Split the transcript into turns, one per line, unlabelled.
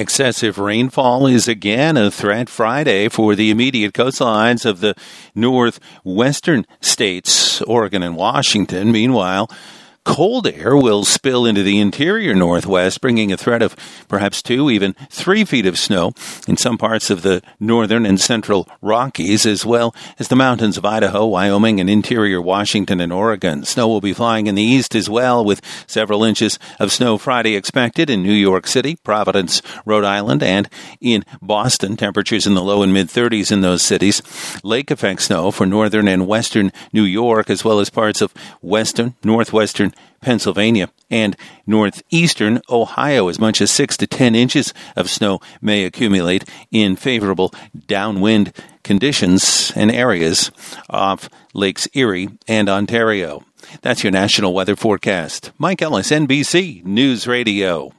Excessive rainfall is again a threat Friday for the immediate coastlines of the northwestern states, Oregon and Washington. Meanwhile, Cold air will spill into the interior northwest, bringing a threat of perhaps two, even three feet of snow in some parts of the northern and central Rockies, as well as the mountains of Idaho, Wyoming, and interior Washington and Oregon. Snow will be flying in the east as well, with several inches of snow Friday expected in New York City, Providence, Rhode Island, and in Boston. Temperatures in the low and mid 30s in those cities. Lake effect snow for northern and western New York, as well as parts of western, northwestern, Pennsylvania and northeastern Ohio. As much as 6 to 10 inches of snow may accumulate in favorable downwind conditions and areas off Lakes Erie and Ontario. That's your national weather forecast. Mike Ellis, NBC News Radio.